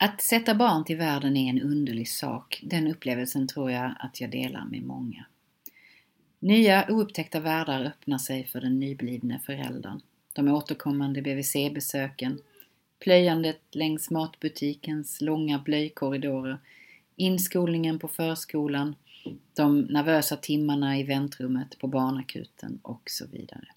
Att sätta barn till världen är en underlig sak. Den upplevelsen tror jag att jag delar med många. Nya oupptäckta världar öppnar sig för den nyblivne föräldern. De återkommande BVC-besöken, plöjandet längs matbutikens långa blöjkorridorer, inskolningen på förskolan, de nervösa timmarna i väntrummet på barnakuten och så vidare.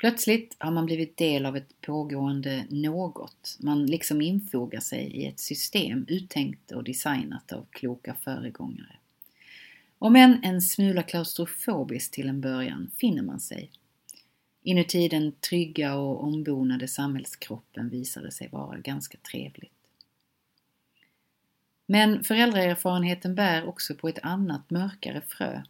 Plötsligt har man blivit del av ett pågående något. Man liksom infogar sig i ett system uttänkt och designat av kloka föregångare. Om än en smula klaustrofobiskt till en början finner man sig. Inuti den trygga och ombonade samhällskroppen visade sig vara ganska trevligt. Men föräldraerfarenheten bär också på ett annat mörkare frö.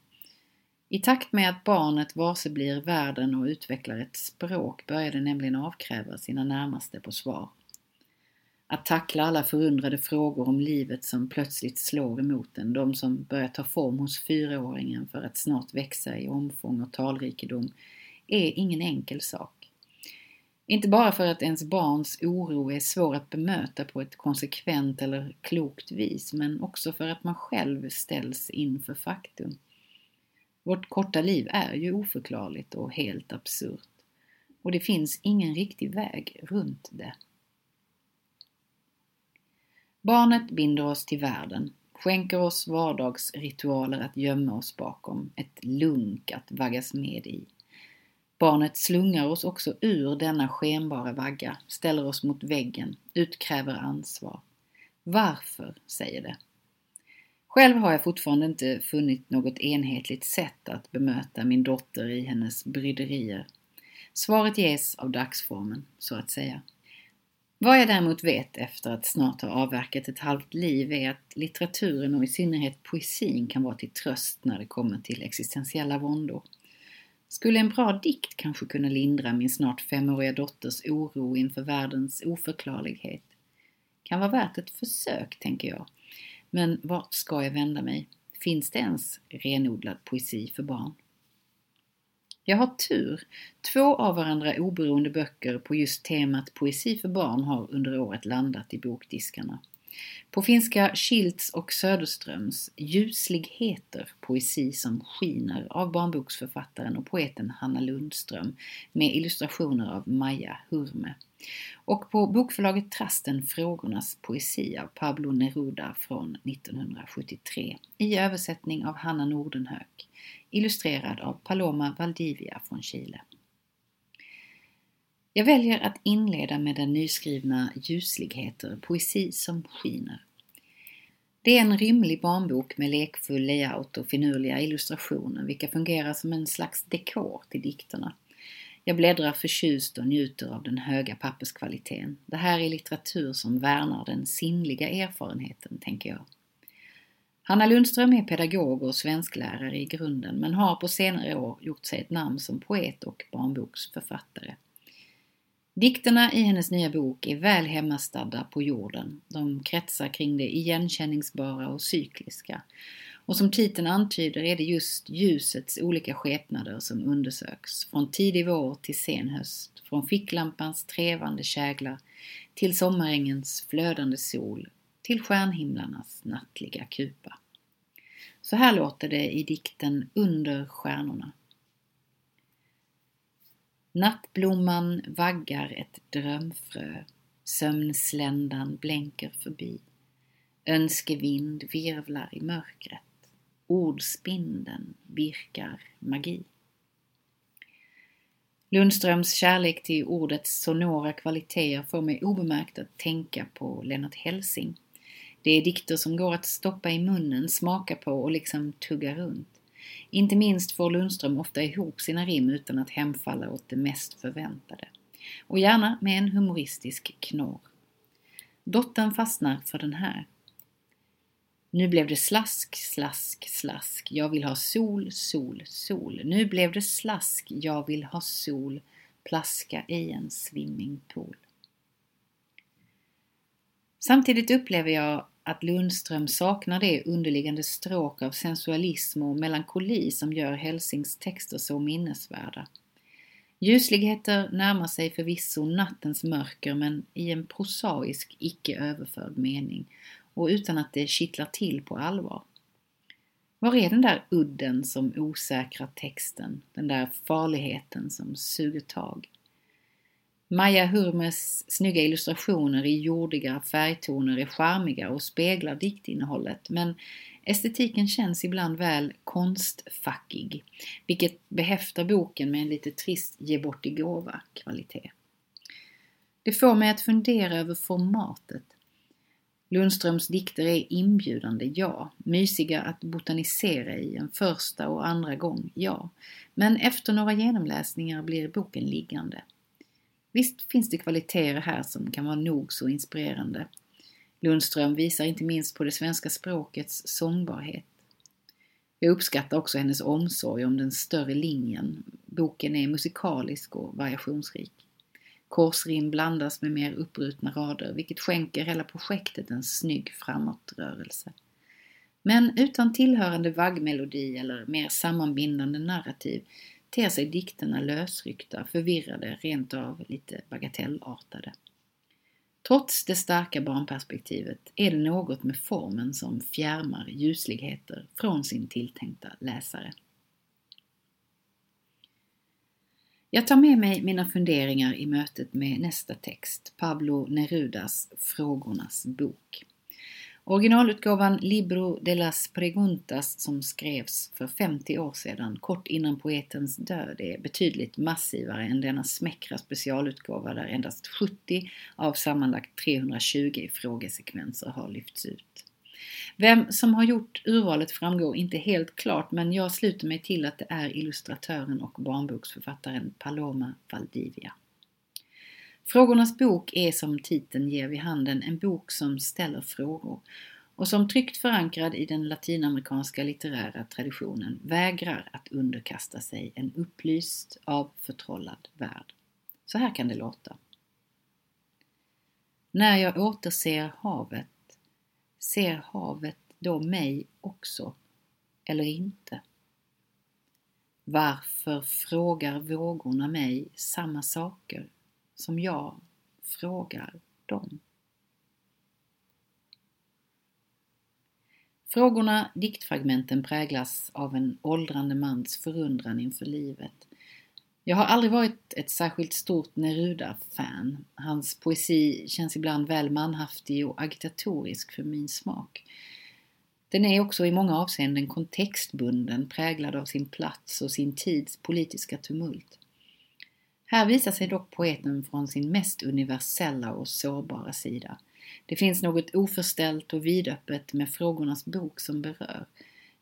I takt med att barnet varse blir världen och utvecklar ett språk börjar det nämligen avkräva sina närmaste på svar. Att tackla alla förundrade frågor om livet som plötsligt slår emot en, de som börjar ta form hos fyraåringen för att snart växa i omfång och talrikedom, är ingen enkel sak. Inte bara för att ens barns oro är svår att bemöta på ett konsekvent eller klokt vis, men också för att man själv ställs inför faktum. Vårt korta liv är ju oförklarligt och helt absurt. Och det finns ingen riktig väg runt det. Barnet binder oss till världen, skänker oss vardagsritualer att gömma oss bakom, ett lunk att vaggas med i. Barnet slungar oss också ur denna skenbara vagga, ställer oss mot väggen, utkräver ansvar. Varför, säger det. Själv har jag fortfarande inte funnit något enhetligt sätt att bemöta min dotter i hennes bryderier. Svaret ges av dagsformen, så att säga. Vad jag däremot vet efter att snart ha avverkat ett halvt liv är att litteraturen och i synnerhet poesin kan vara till tröst när det kommer till existentiella våndor. Skulle en bra dikt kanske kunna lindra min snart femåriga dotters oro inför världens oförklarlighet? Kan vara värt ett försök, tänker jag. Men vart ska jag vända mig? Finns det ens renodlad poesi för barn? Jag har tur. Två av varandra oberoende böcker på just temat poesi för barn har under året landat i bokdiskarna. På finska Schilds och Söderströms Ljusligheter, poesi som skiner av barnboksförfattaren och poeten Hanna Lundström med illustrationer av Maja Hurme. Och på bokförlaget Trasten Frågornas poesi av Pablo Neruda från 1973 i översättning av Hanna Nordenhök, illustrerad av Paloma Valdivia från Chile. Jag väljer att inleda med den nyskrivna Ljusligheter, poesi som skiner. Det är en rymlig barnbok med lekfull layout och finurliga illustrationer vilka fungerar som en slags dekor till dikterna. Jag bläddrar förtjust och njuter av den höga papperskvaliteten. Det här är litteratur som värnar den sinnliga erfarenheten, tänker jag. Hanna Lundström är pedagog och svensklärare i grunden men har på senare år gjort sig ett namn som poet och barnboksförfattare. Dikterna i hennes nya bok är väl hemmastadda på jorden. De kretsar kring det igenkänningsbara och cykliska. Och som titeln antyder är det just ljusets olika skepnader som undersöks, från tidig vår till sen höst, från ficklampans trevande käglar till sommarängens flödande sol, till stjärnhimlarnas nattliga kupa. Så här låter det i dikten Under stjärnorna. Nattblomman vaggar ett drömfrö, sömnsländan blänker förbi. Önskevind virvlar i mörkret, ordspindeln virkar magi. Lundströms kärlek till ordets sonora kvaliteter får mig obemärkt att tänka på Lennart Hellsing. Det är dikter som går att stoppa i munnen, smaka på och liksom tugga runt. Inte minst får Lundström ofta ihop sina rim utan att hemfalla åt det mest förväntade. Och gärna med en humoristisk knorr. Dottern fastnar för den här. Nu blev det slask, slask, slask. Jag vill ha sol, sol, sol. Nu blev det slask. Jag vill ha sol. Plaska i en swimmingpool. Samtidigt upplever jag att Lundström saknar det underliggande stråk av sensualism och melankoli som gör Helsings texter så minnesvärda. Ljusligheter närmar sig förvisso nattens mörker men i en prosaisk, icke överförd mening och utan att det kittlar till på allvar. Var är den där udden som osäkrar texten, den där farligheten som suger tag? Maja Hurmes snygga illustrationer i jordiga färgtoner är charmiga och speglar diktinnehållet men estetiken känns ibland väl konstfackig, vilket behäftar boken med en lite trist ge bort i gåva kvalitet. Det får mig att fundera över formatet. Lundströms dikter är inbjudande, ja. Mysiga att botanisera i en första och andra gång, ja. Men efter några genomläsningar blir boken liggande. Visst finns det kvaliteter här som kan vara nog så inspirerande. Lundström visar inte minst på det svenska språkets sångbarhet. Jag uppskattar också hennes omsorg om den större linjen. Boken är musikalisk och variationsrik. Korsrim blandas med mer upprutna rader, vilket skänker hela projektet en snygg framåtrörelse. Men utan tillhörande vaggmelodi eller mer sammanbindande narrativ ter sig dikterna lösryckta, förvirrade, rent av lite bagatellartade. Trots det starka barnperspektivet är det något med formen som fjärmar ljusligheter från sin tilltänkta läsare. Jag tar med mig mina funderingar i mötet med nästa text, Pablo Nerudas Frågornas bok. Originalutgåvan Libro de las Preguntas som skrevs för 50 år sedan, kort innan poetens död, är betydligt massivare än denna smäckra specialutgåva där endast 70 av sammanlagt 320 frågesekvenser har lyfts ut. Vem som har gjort urvalet framgår inte helt klart men jag sluter mig till att det är illustratören och barnboksförfattaren Paloma Valdivia. Frågornas bok är som titeln ger vid handen en bok som ställer frågor och som tryggt förankrad i den latinamerikanska litterära traditionen vägrar att underkasta sig en upplyst, avförtrollad värld. Så här kan det låta. När jag återser havet, ser havet då mig också, eller inte? Varför frågar vågorna mig samma saker som jag frågar dem. Frågorna, diktfragmenten präglas av en åldrande mans förundran inför livet. Jag har aldrig varit ett särskilt stort Neruda-fan. Hans poesi känns ibland väl manhaftig och agitatorisk för min smak. Den är också i många avseenden kontextbunden, präglad av sin plats och sin tids politiska tumult. Här visar sig dock poeten från sin mest universella och sårbara sida. Det finns något oförställt och vidöppet med frågornas bok som berör.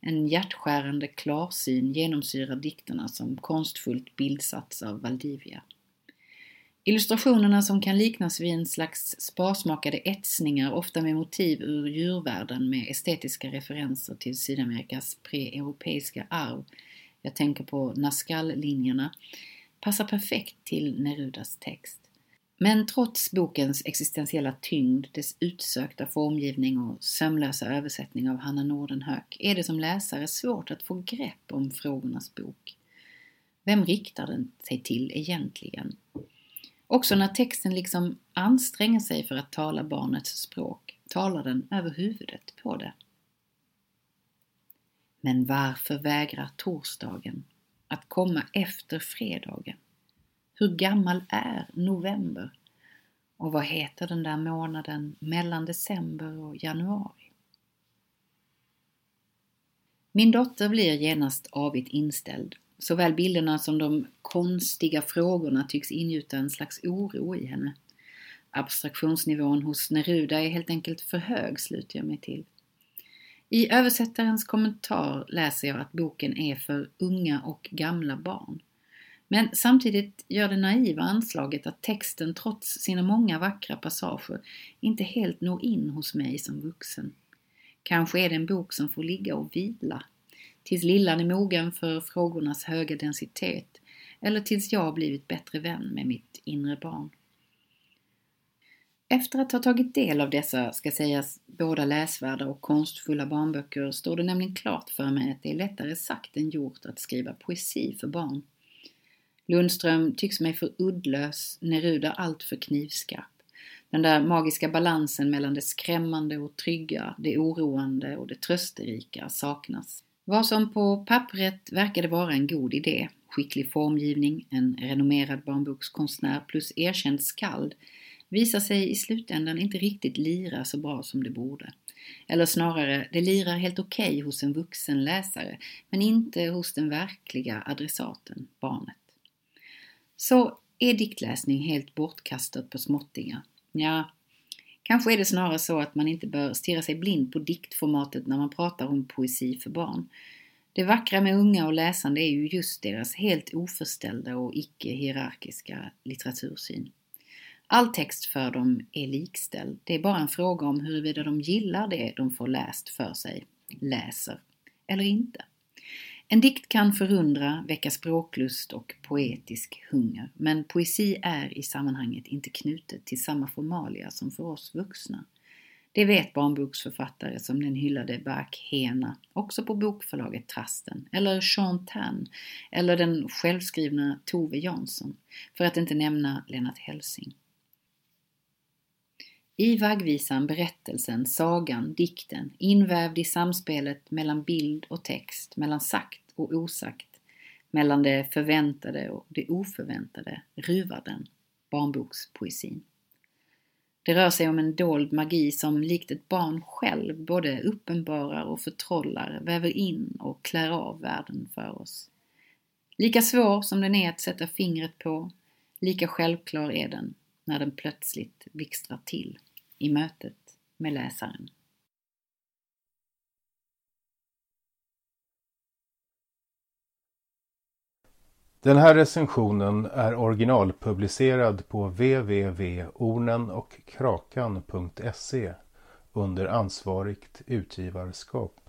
En hjärtskärande klarsyn genomsyrar dikterna som konstfullt bildsats av Valdivia. Illustrationerna som kan liknas vid en slags sparsmakade etsningar, ofta med motiv ur djurvärlden med estetiska referenser till Sydamerikas pre-europeiska arv. Jag tänker på nascal-linjerna passar perfekt till Nerudas text. Men trots bokens existentiella tyngd, dess utsökta formgivning och sömlösa översättning av Hanna Nordenhök är det som läsare svårt att få grepp om frågornas bok. Vem riktar den sig till egentligen? Också när texten liksom anstränger sig för att tala barnets språk talar den över huvudet på det. Men varför vägrar torsdagen att komma efter fredagen. Hur gammal är november? Och vad heter den där månaden mellan december och januari? Min dotter blir genast avigt inställd. Såväl bilderna som de konstiga frågorna tycks ingjuta en slags oro i henne. Abstraktionsnivån hos Neruda är helt enkelt för hög, sluter jag mig till. I översättarens kommentar läser jag att boken är för unga och gamla barn. Men samtidigt gör det naiva anslaget att texten trots sina många vackra passager inte helt når in hos mig som vuxen. Kanske är det en bok som får ligga och vila tills lillan är mogen för frågornas höga densitet eller tills jag blivit bättre vän med mitt inre barn. Efter att ha tagit del av dessa, ska sägas, båda läsvärda och konstfulla barnböcker står det nämligen klart för mig att det är lättare sagt än gjort att skriva poesi för barn. Lundström tycks mig för uddlös, Neruda allt för knivskarp. Den där magiska balansen mellan det skrämmande och trygga, det oroande och det trösterika saknas. Vad som på pappret verkade vara en god idé, skicklig formgivning, en renommerad barnbokskonstnär plus erkänd skald, visar sig i slutändan inte riktigt lira så bra som det borde. Eller snarare, det lirar helt okej okay hos en vuxen läsare, men inte hos den verkliga adressaten, barnet. Så är diktläsning helt bortkastat på småttingar? Ja, kanske är det snarare så att man inte bör stirra sig blind på diktformatet när man pratar om poesi för barn. Det vackra med unga och läsande är ju just deras helt oförställda och icke-hierarkiska litteratursyn. All text för dem är likställd. Det är bara en fråga om huruvida de gillar det de får läst för sig, läser, eller inte. En dikt kan förundra, väcka språklust och poetisk hunger, men poesi är i sammanhanget inte knutet till samma formalia som för oss vuxna. Det vet barnboksförfattare som den hyllade Bach Hena, också på bokförlaget Trasten, eller Sean Tan, eller den självskrivna Tove Jansson, för att inte nämna Lennart Helsing. I vaggvisan, berättelsen, sagan, dikten, invävd i samspelet mellan bild och text, mellan sagt och osagt, mellan det förväntade och det oförväntade, ruvar den, barnbokspoesin. Det rör sig om en dold magi som likt ett barn själv både uppenbarar och förtrollar, väver in och klär av världen för oss. Lika svår som den är att sätta fingret på, lika självklar är den när den plötsligt blixtrar till i mötet med läsaren. Den här recensionen är originalpublicerad på www.ornenochkrakan.se under ansvarigt utgivarskap.